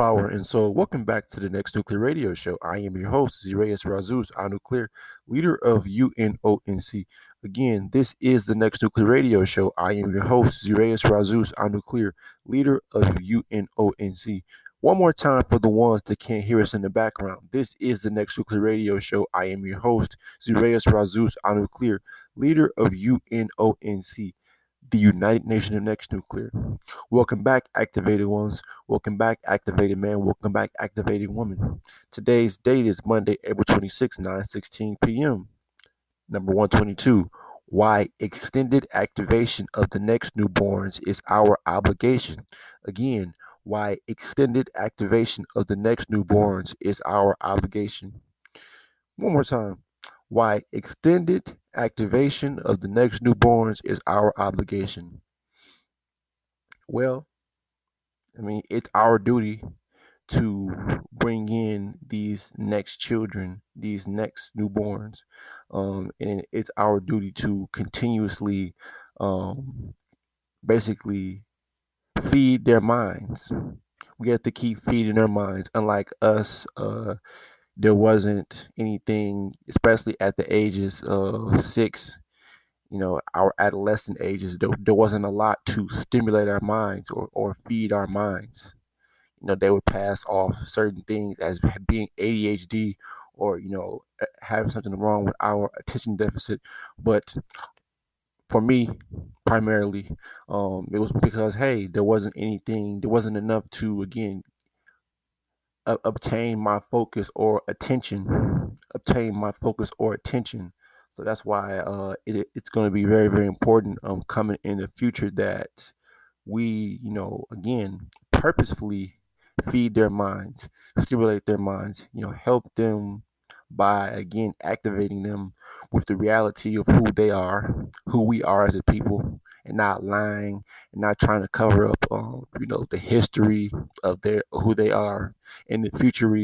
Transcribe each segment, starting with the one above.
power, and soul. Welcome back to the next Nuclear Radio Show. I am your host, Zirayas Razuz, our nuclear leader of UNONC. Again, this is the next Nuclear Radio Show. I am your host, Zirayas Razuz, our nuclear leader of UNONC. One more time for the ones that can't hear us in the background. This is the next Nuclear Radio Show. I am your host, Zirayas Razuz, our nuclear leader of UNONC the United Nations of Next Nuclear. Welcome back, activated ones. Welcome back, activated man. Welcome back, activated woman. Today's date is Monday, April 26, 9 16 p.m. Number 122. Why extended activation of the next newborns is our obligation. Again, why extended activation of the next newborns is our obligation. One more time why extended activation of the next newborns is our obligation. Well, I mean, it's our duty to bring in these next children, these next newborns, um, and it's our duty to continuously, um, basically, feed their minds. We have to keep feeding their minds, unlike us. Uh, there wasn't anything, especially at the ages of six, you know, our adolescent ages, there, there wasn't a lot to stimulate our minds or, or feed our minds. You know, they would pass off certain things as being ADHD or, you know, having something wrong with our attention deficit. But for me, primarily, um, it was because, hey, there wasn't anything, there wasn't enough to, again, uh, obtain my focus or attention obtain my focus or attention. So that's why uh, it, it's going to be very very important um, coming in the future that we you know again purposefully feed their minds stimulate their minds you know help them by again activating them with the reality of who they are who we are as a people and not lying and not trying to cover up, um, you know, the history of their who they are and the future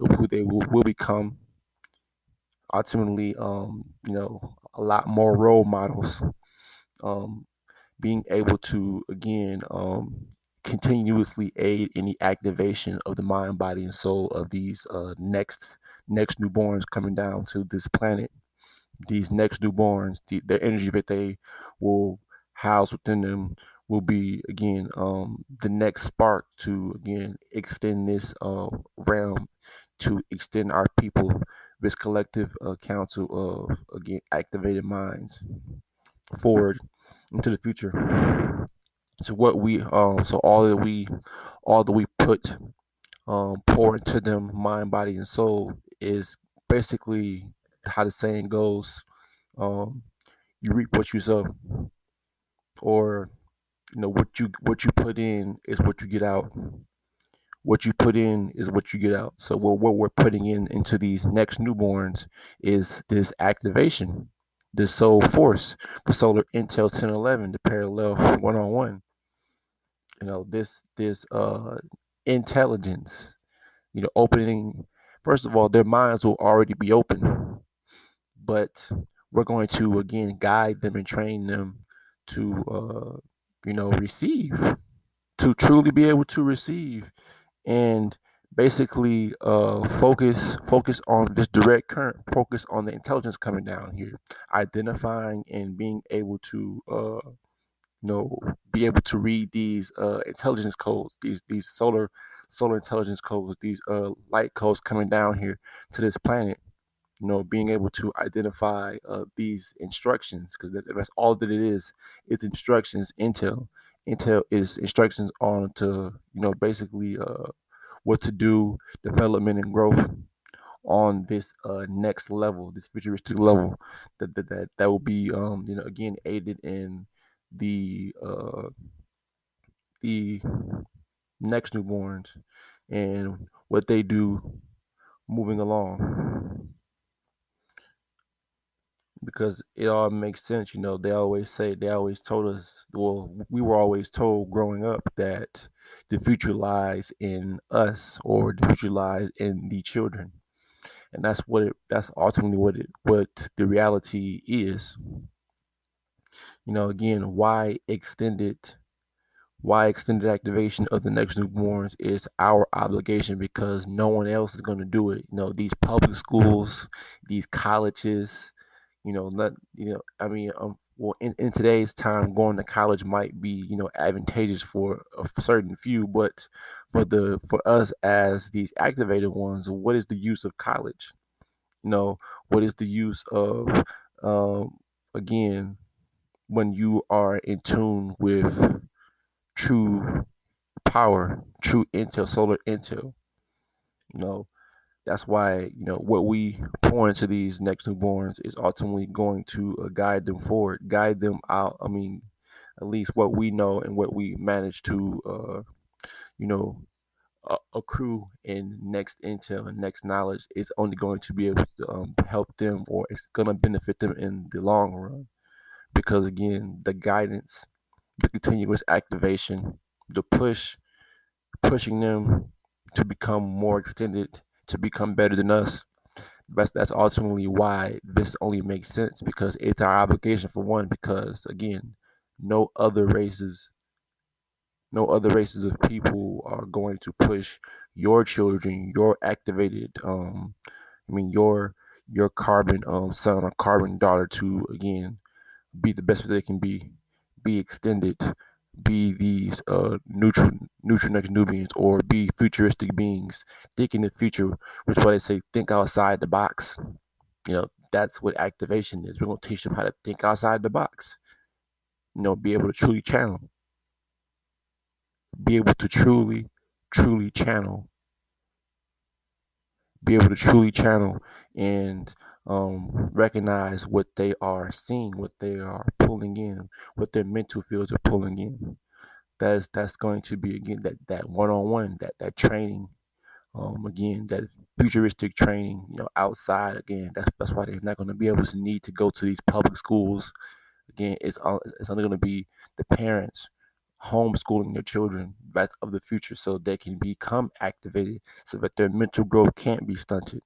of who they will, will become. Ultimately, um, you know, a lot more role models. Um, being able to again um, continuously aid in the activation of the mind, body, and soul of these uh, next next newborns coming down to this planet. These next newborns, the, the energy that they will housed within them will be again um, the next spark to again extend this uh, realm to extend our people this collective uh, council of again activated minds forward into the future. So what we um so all that we all that we put um pour into them mind body and soul is basically how the saying goes um you reap what you sow or you know what you what you put in is what you get out. What you put in is what you get out. So what, what we're putting in into these next newborns is this activation this soul force the solar intel 1011 the parallel one-on-one. You know this this uh intelligence you know opening first of all their minds will already be open but we're going to again guide them and train them to uh, you know receive to truly be able to receive and basically uh, focus focus on this direct current focus on the intelligence coming down here identifying and being able to uh, you know be able to read these uh, intelligence codes these these solar solar intelligence codes these uh, light codes coming down here to this planet you know being able to identify uh, these instructions because that, that's all that it is it's instructions intel. Intel is instructions on to you know basically uh, what to do development and growth on this uh, next level this futuristic level that that, that, that will be um, you know again aided in the uh, the next newborns and what they do moving along because it all makes sense. You know, they always say, they always told us, well, we were always told growing up that the future lies in us or the future lies in the children. And that's what it, that's ultimately what it, what the reality is. You know, again, why extended, why extended activation of the next newborns is our obligation because no one else is going to do it. You know, these public schools, these colleges, you know, not, you know, I mean, um, well, in, in today's time, going to college might be, you know, advantageous for a certain few, but for the for us as these activated ones, what is the use of college? You know, what is the use of, um, again, when you are in tune with true power, true intel, solar intel. You know, that's why you know what we pour into these next newborns is ultimately going to uh, guide them forward, guide them out. I mean, at least what we know and what we manage to, uh, you know, uh, accrue in next intel and next knowledge is only going to be able to um, help them, or it's going to benefit them in the long run. Because again, the guidance, the continuous activation, the push, pushing them to become more extended to become better than us. That's that's ultimately why this only makes sense because it's our obligation for one. Because again, no other races, no other races of people are going to push your children, your activated, um, I mean your your carbon um son or carbon daughter to again be the best that they can be, be extended, be these uh neutral neutral next Nubians or be futuristic beings, think in the future, which is why they say think outside the box. You know, that's what activation is. We're gonna teach them how to think outside the box. You know, be able to truly channel. Be able to truly, truly channel. Be able to truly channel and um, recognize what they are seeing, what they are pulling in, what their mental fields are pulling in. That is that's going to be again that that one on one, that that training, um, again that futuristic training, you know, outside again. That's that's why they're not going to be able to need to go to these public schools. Again, it's it's only going to be the parents homeschooling their children that's of the future so they can become activated so that their mental growth can't be stunted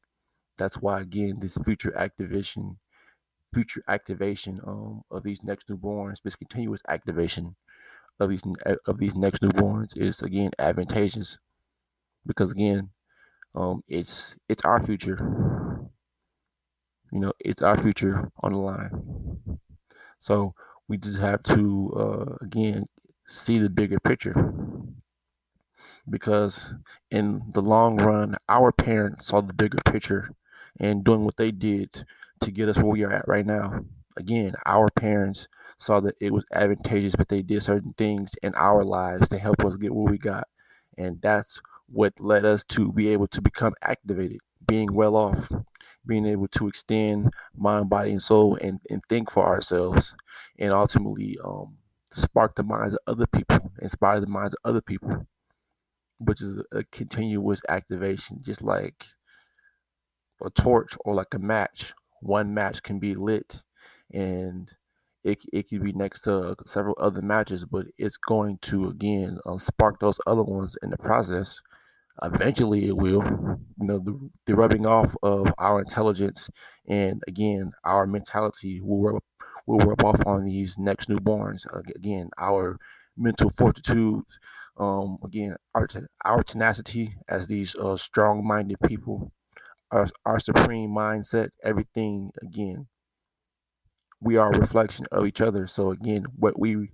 that's why again this future activation future activation um, of these next newborns this continuous activation of these of these next newborns is again advantageous because again um, it's it's our future. You know it's our future on the line. So we just have to uh, again see the bigger picture because in the long run our parents saw the bigger picture and doing what they did to get us where we are at right now. Again, our parents saw that it was advantageous but they did certain things in our lives to help us get where we got. And that's what led us to be able to become activated, being well off, being able to extend mind, body, and soul and, and think for ourselves, and ultimately um, spark the minds of other people, inspire the minds of other people, which is a continuous activation, just like a torch or like a match. One match can be lit and it, it could be next to several other matches, but it's going to again uh, spark those other ones in the process. Eventually, it will. You know, the, the rubbing off of our intelligence and again our mentality will rub, will rub off on these next newborns. Again, our mental fortitude, um, again, our, our tenacity as these uh, strong-minded people our, our supreme mindset, everything again. We are a reflection of each other. So again, what we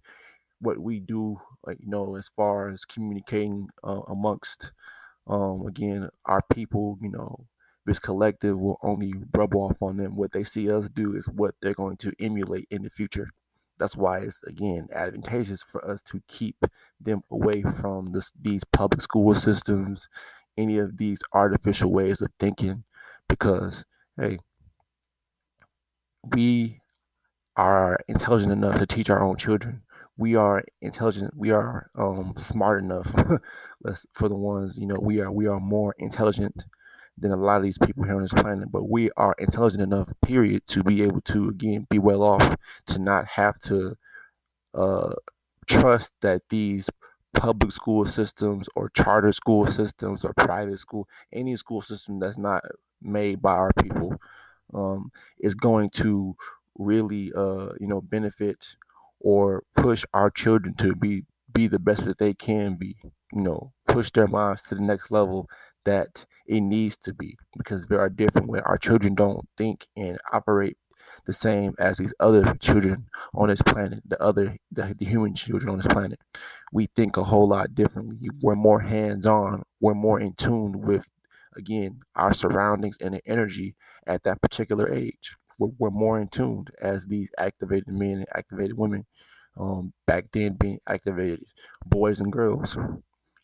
what we do, you know, as far as communicating uh, amongst, um, again, our people, you know, this collective will only rub off on them. What they see us do is what they're going to emulate in the future. That's why it's again advantageous for us to keep them away from this, these public school systems, any of these artificial ways of thinking because hey we are intelligent enough to teach our own children. We are intelligent. We are um, smart enough for the ones you know we are we are more intelligent than a lot of these people here on this planet but we are intelligent enough period to be able to again be well off to not have to uh, trust that these public school systems or charter school systems or private school, any school system that's not made by our people, um, is going to really, uh, you know, benefit or push our children to be be the best that they can be. You know, push their minds to the next level that it needs to be because there are different ways. Our children don't think and operate the same as these other children on this planet, the other the, the human children on this planet. We think a whole lot differently. We're more hands-on. We're more in tune with again our surroundings and the energy at that particular age. We're, we're more in tune as these activated men and activated women um, back then being activated boys and girls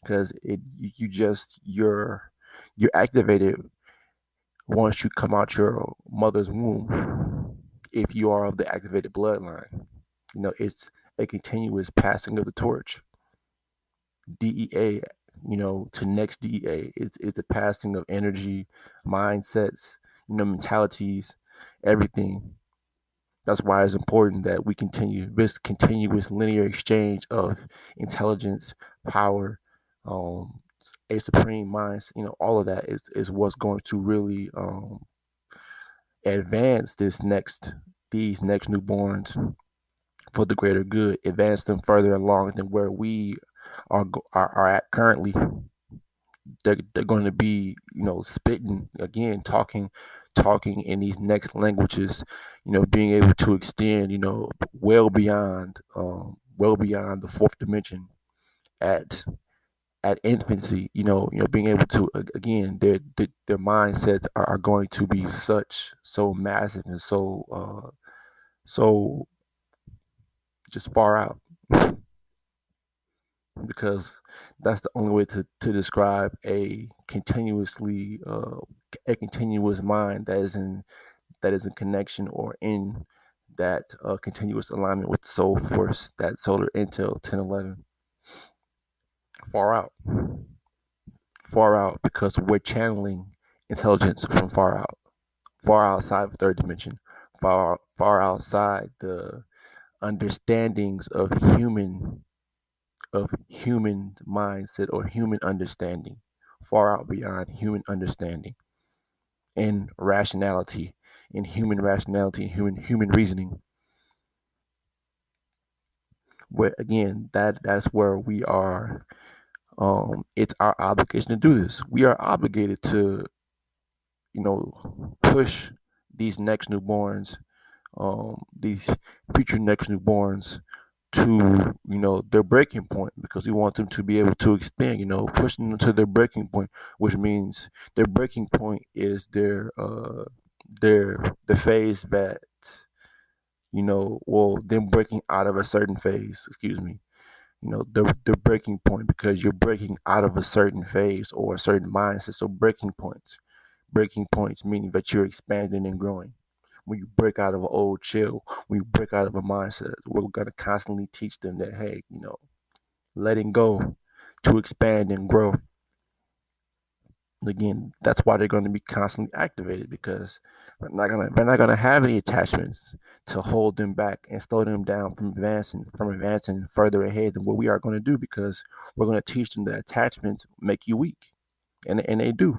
because it you just you're you're activated once you come out your mother's womb if you are of the activated bloodline. You know it's a continuous passing of the torch. Dea you know to next dea it's, it's the passing of energy mindsets you know mentalities everything. That's why it's important that we continue this continuous linear exchange of intelligence power um a supreme mind you know all of that is is what's going to really um advance this next these next newborns for the greater good advance them further along than where we are are, are at currently. They're, they're going to be you know spitting again talking talking in these next languages you know being able to extend you know well beyond um well beyond the fourth dimension at at infancy, you know, you know, being able to again, their their, their mindsets are, are going to be such so massive and so uh so just far out. Because that's the only way to, to describe a continuously uh a continuous mind that is in that is in connection or in that uh, continuous alignment with the soul force that solar intel 1011 far out. Far out because we're channeling intelligence from far out, far outside of third dimension, far far outside the understandings of human of human mindset or human understanding, far out beyond human understanding and rationality, in human rationality and human human reasoning. Where again, that that's where we are um, it's our obligation to do this. We are obligated to, you know, push these next newborns, um, these future next newborns to, you know, their breaking point because we want them to be able to extend, you know, pushing them to their breaking point, which means their breaking point is their uh their the phase that you know, well, them breaking out of a certain phase, excuse me, you know the the breaking point because you're breaking out of a certain phase or a certain mindset. So breaking points breaking points meaning that you're expanding and growing. When you break out of an old chill when you break out of a mindset we're going to constantly teach them that hey you know letting go to expand and grow again that's why they're going to be constantly activated because we're not going to they're not going to have any attachments to hold them back and slow them down from advancing from advancing further ahead than what we are going to do because we're going to teach them that attachments make you weak. And and they do.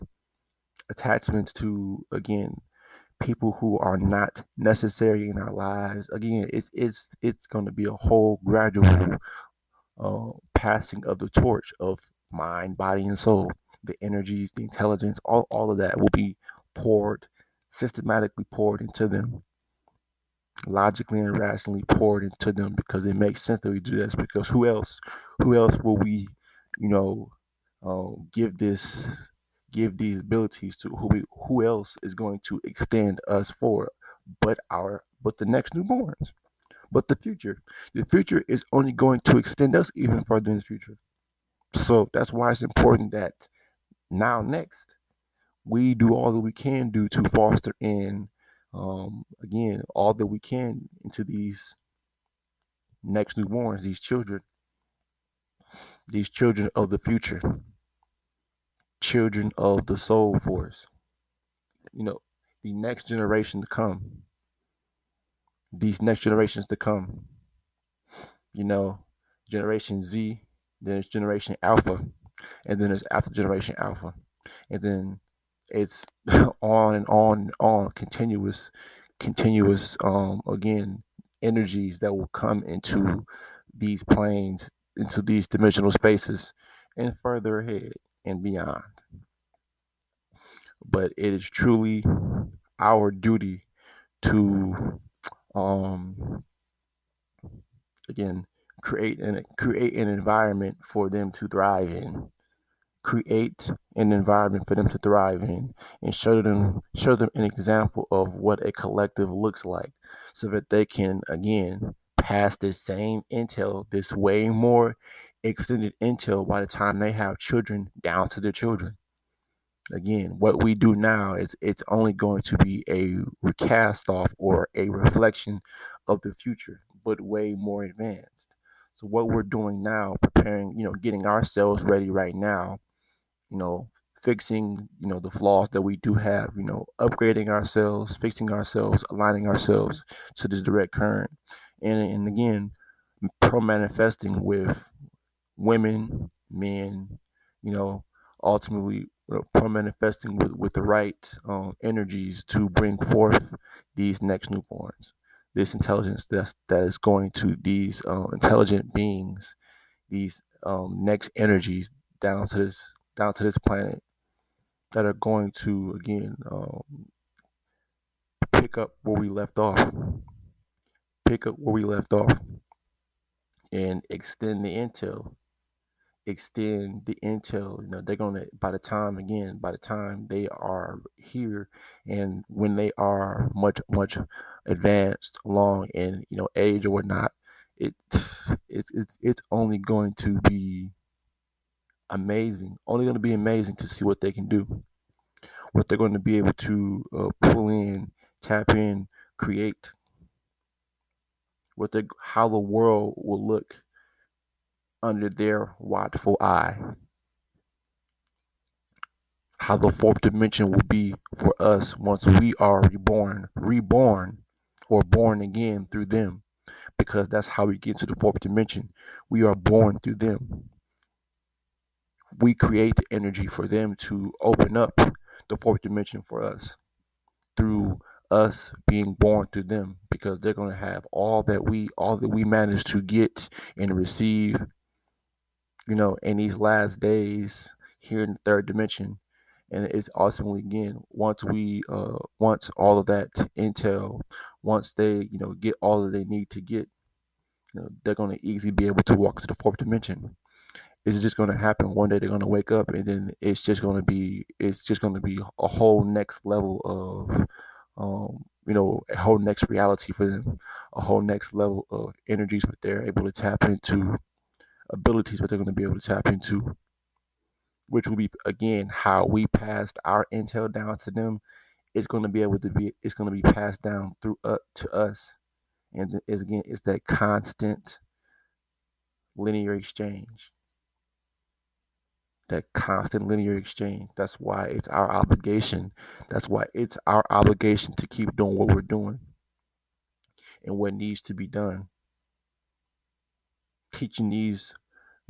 Attachments to again people who are not necessary in our lives. Again it's it's it's going to be a whole gradual uh, passing of the torch of mind body and soul the energies the intelligence all, all of that will be poured systematically poured into them. Logically and rationally poured into them because it makes sense that we do this because who else who else will we you know um, give this give these abilities to? Who we who else is going to extend us for but our but the next newborns? But the future the future is only going to extend us even further in the future. So that's why it's important that now next we do all that we can do to foster in um, again all that we can into these next newborns these children these children of the future children of the soul force you know the next generation to come these next generations to come you know generation z then it's generation alpha and then there's after generation alpha and then it's on and on and on continuous continuous um again energies that will come into these planes into these dimensional spaces and further ahead and beyond. But it is truly our duty to um again create an create an environment for them to thrive in. Create an environment for them to thrive in and show them show them an example of what a collective looks like so that they can again pass this same intel this way more extended intel by the time they have children down to their children. Again what we do now is it's only going to be a recast off or a reflection of the future but way more advanced so what we're doing now preparing you know getting ourselves ready right now you know fixing you know the flaws that we do have you know upgrading ourselves fixing ourselves aligning ourselves to this direct current. And and again pro manifesting with women men you know ultimately pro manifesting with with the right um, energies to bring forth these next newborns this intelligence that's that is going to these um, intelligent beings these um, next energies down to this down to this planet that are going to again um, pick up where we left off pick up where we left off and extend the intel extend the intel you know they're to by the time again by the time they are here and when they are much much advanced along in you know age or whatnot it it's it's, it's only going to be amazing only going to be amazing to see what they can do what they're going to be able to uh, pull in tap in create what they how the world will look under their watchful eye. How the fourth dimension will be for us once we are reborn reborn or born again through them because that's how we get to the fourth dimension. We are born through them. We create the energy for them to open up the fourth dimension for us through us being born through them because they're going to have all that we all that we managed to get and receive you know in these last days here in the third dimension and it's ultimately again once we uh once all of that intel once they you know get all that they need to get you know they're going to easily be able to walk to the fourth dimension. It's just going to happen. One day they're going to wake up and then it's just going to be it's just going to be a whole next level of um you know a whole next reality for them. A whole next level of energies that they're able to tap into abilities that they're going to be able to tap into which will be again how we passed our intel down to them it's going to be able to be it's going to be passed down through uh, to us. And it's again it's that constant linear exchange. That constant linear exchange. That's why it's our obligation. That's why it's our obligation to keep doing what we're doing and what needs to be done. Teaching these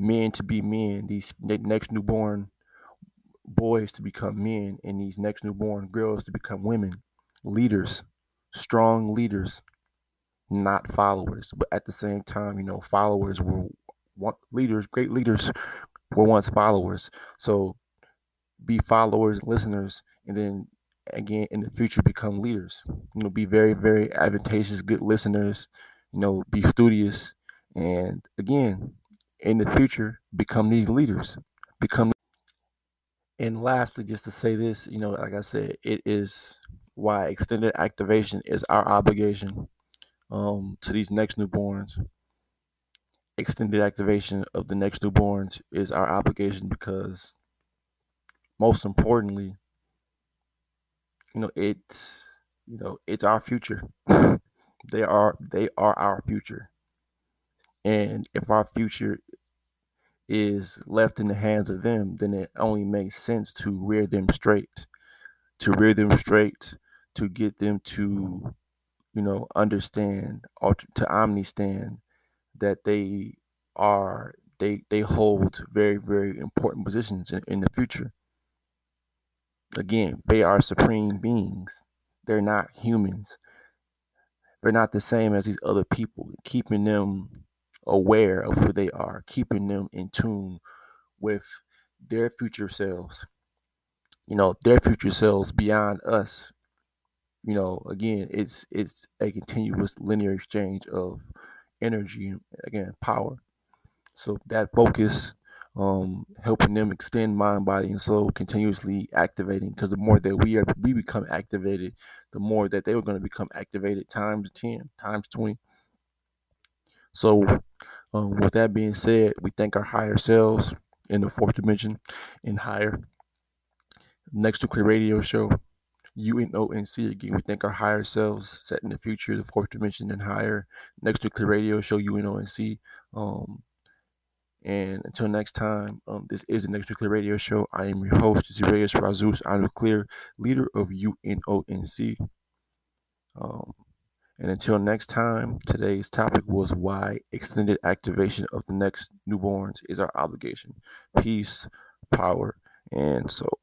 men to be men these next newborn boys to become men and these next newborn girls to become women. Leaders strong leaders not followers. But at the same time you know followers were leaders great leaders were once followers. So be followers listeners and then again in the future become leaders. You know be very very advantageous good listeners you know be studious. And again in the future become these leaders become and lastly just to say this you know like i said it is why extended activation is our obligation um, to these next newborns. Extended activation of the next newborns is our obligation because most importantly you know it's you know it's our future. They are they are our future. And if our future is left in the hands of them then it only makes sense to rear them straight to rear them straight to get them to you know understand or to omnistand that they are they they hold very very important positions in, in the future. Again they are supreme beings. They're not humans. They're not the same as these other people. Keeping them aware of who they are, keeping them in tune with their future selves. You know, their future selves beyond us. You know, again, it's it's a continuous linear exchange of energy, again, power. So that focus, um, helping them extend mind, body, and soul, continuously activating. Because the more that we are, we become activated, the more that they were going to become activated times ten, times twenty. So, um, with that being said, we thank our higher selves in the fourth dimension and higher. Next nuclear radio show, UNONC again. We thank our higher selves set in the future, the fourth dimension and higher. Next nuclear radio show, UNONC. Um, and until next time, um, this is the Next Nuclear Radio Show. I am your host, Zireus Razus clear leader of UNONC. Um, and until next time, today's topic was why extended activation of the next newborns is our obligation. Peace, power, and soul.